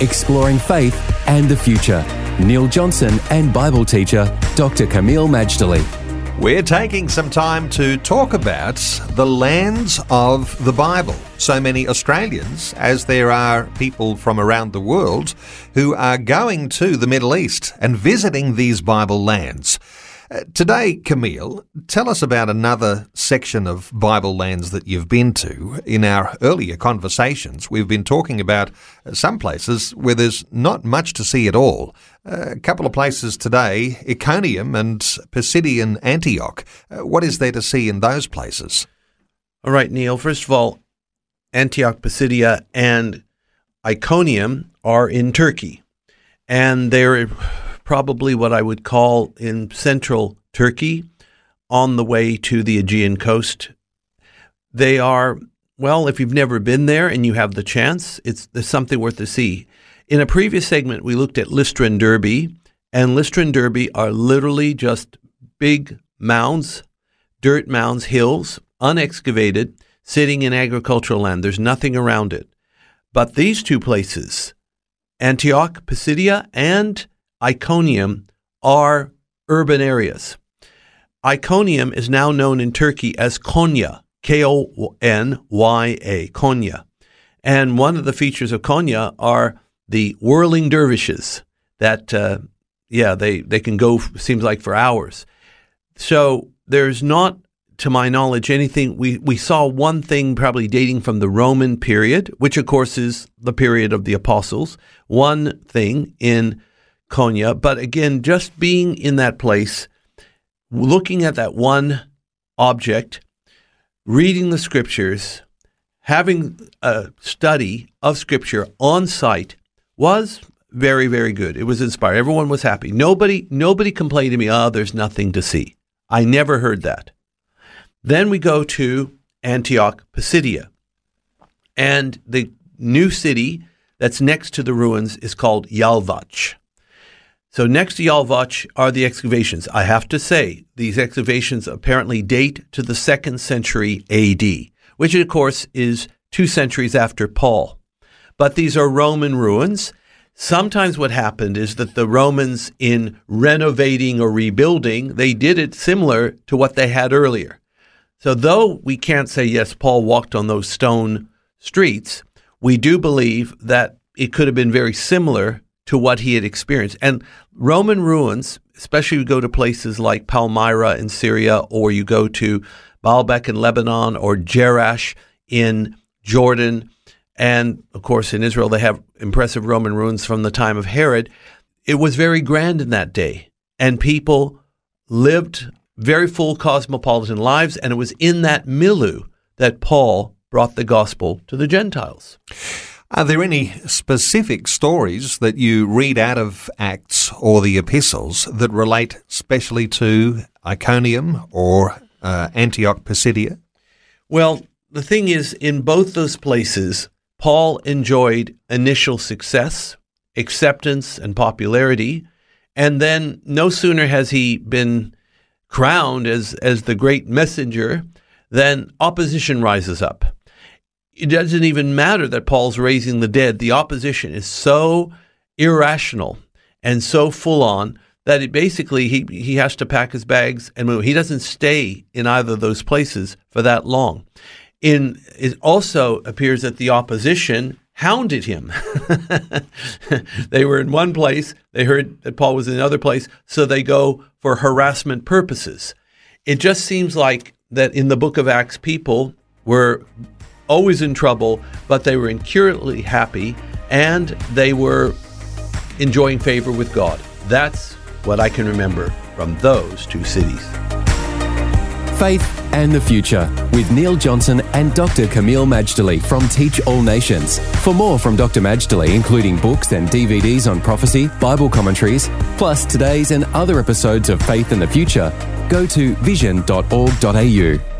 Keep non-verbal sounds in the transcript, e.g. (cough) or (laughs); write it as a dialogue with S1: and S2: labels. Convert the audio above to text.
S1: exploring faith and the future. Neil Johnson and Bible teacher Dr. Kameel Majdali.
S2: We're taking some time to talk about the lands of the Bible. So many Australians, as there are people from around the world, who are going to the Middle East and visiting these Bible lands. Uh, today, Kameel, tell us about another section of Bible lands that you've been to. In our earlier conversations, we've been talking about uh, some places where there's not much to see at all. Uh, a couple of places today, Iconium and Pisidian Antioch. What is there to see in those places?
S3: All right, Neil. First of all, Antioch, Pisidia, and Iconium are in Turkey. And they're probably what I would call in central Turkey on the way to the Aegean coast. They are, well, if you've never been there and you have the chance, it's there's something worth to see. In a previous segment, we looked at Lystra and Derbe, and Lystra and Derbe are literally just big mounds, dirt mounds, hills, unexcavated, sitting in agricultural land. There's nothing around it. But these two places, Antioch, Pisidia, and Iconium are urban areas. Iconium is now known in Turkey as Konya, K O N Y A, Konya. And one of the features of Konya are the whirling dervishes that, uh, yeah, they, they can go, seems like, for hours. So there's not, to my knowledge, anything. We, we saw one thing probably dating from the Roman period, which, of course, is the period of the apostles. One thing in Konya. But again, just being in that place, looking at that one object, reading the scriptures, having a study of scripture on site was very, very good. It was inspiring. Everyone was happy. Nobody, nobody complained to me, oh, there's nothing to see. I never heard that. Then we go to Antioch Pisidia. And the new city that's next to the ruins is called Yalvac. So next to Yalvac are the excavations. I have to say, these excavations apparently date to the second century AD, which of course is two centuries after Paul. But these are Roman ruins. Sometimes what happened is that the Romans, in renovating or rebuilding, they did it similar to what they had earlier. So though we can't say, yes, Paul walked on those stone streets, we do believe that it could have been very similar to what he had experienced. And Roman ruins, especially you go to places like Palmyra in Syria, or you go to Baalbek in Lebanon, or Jerash in Jordan, and of course in Israel they have impressive Roman ruins from the time of Herod. It was very grand in that day, and people lived very full cosmopolitan lives, and it was in that milieu that Paul brought the gospel to the Gentiles.
S2: Are there any specific stories that you read out of Acts or the epistles that relate specially to Iconium or uh, Antioch Pisidia?
S3: Well, the thing is, in both those places, Paul enjoyed initial success, acceptance, and popularity. And then no sooner has he been crowned as, as the great messenger than opposition rises up it doesn't even matter that Paul's raising the dead. The opposition is so irrational and so full on that it basically he, he has to pack his bags and move. He doesn't stay in either of those places for that long. In it also appears that the opposition hounded him. (laughs) they were in one place, they heard that Paul was in another place, so they go for harassment purposes. It just seems like that in the book of Acts, people were always in trouble, but they were incurably happy and they were enjoying favor with God. That's what I can remember from those two cities.
S1: Faith and the Future with Neil Johnson and Dr. Kameel Majdali from Teach All Nations. For more from Dr. Majdali, including books and DVDs on prophecy, Bible commentaries, plus today's and other episodes of Faith and the Future, go to vision.org.au.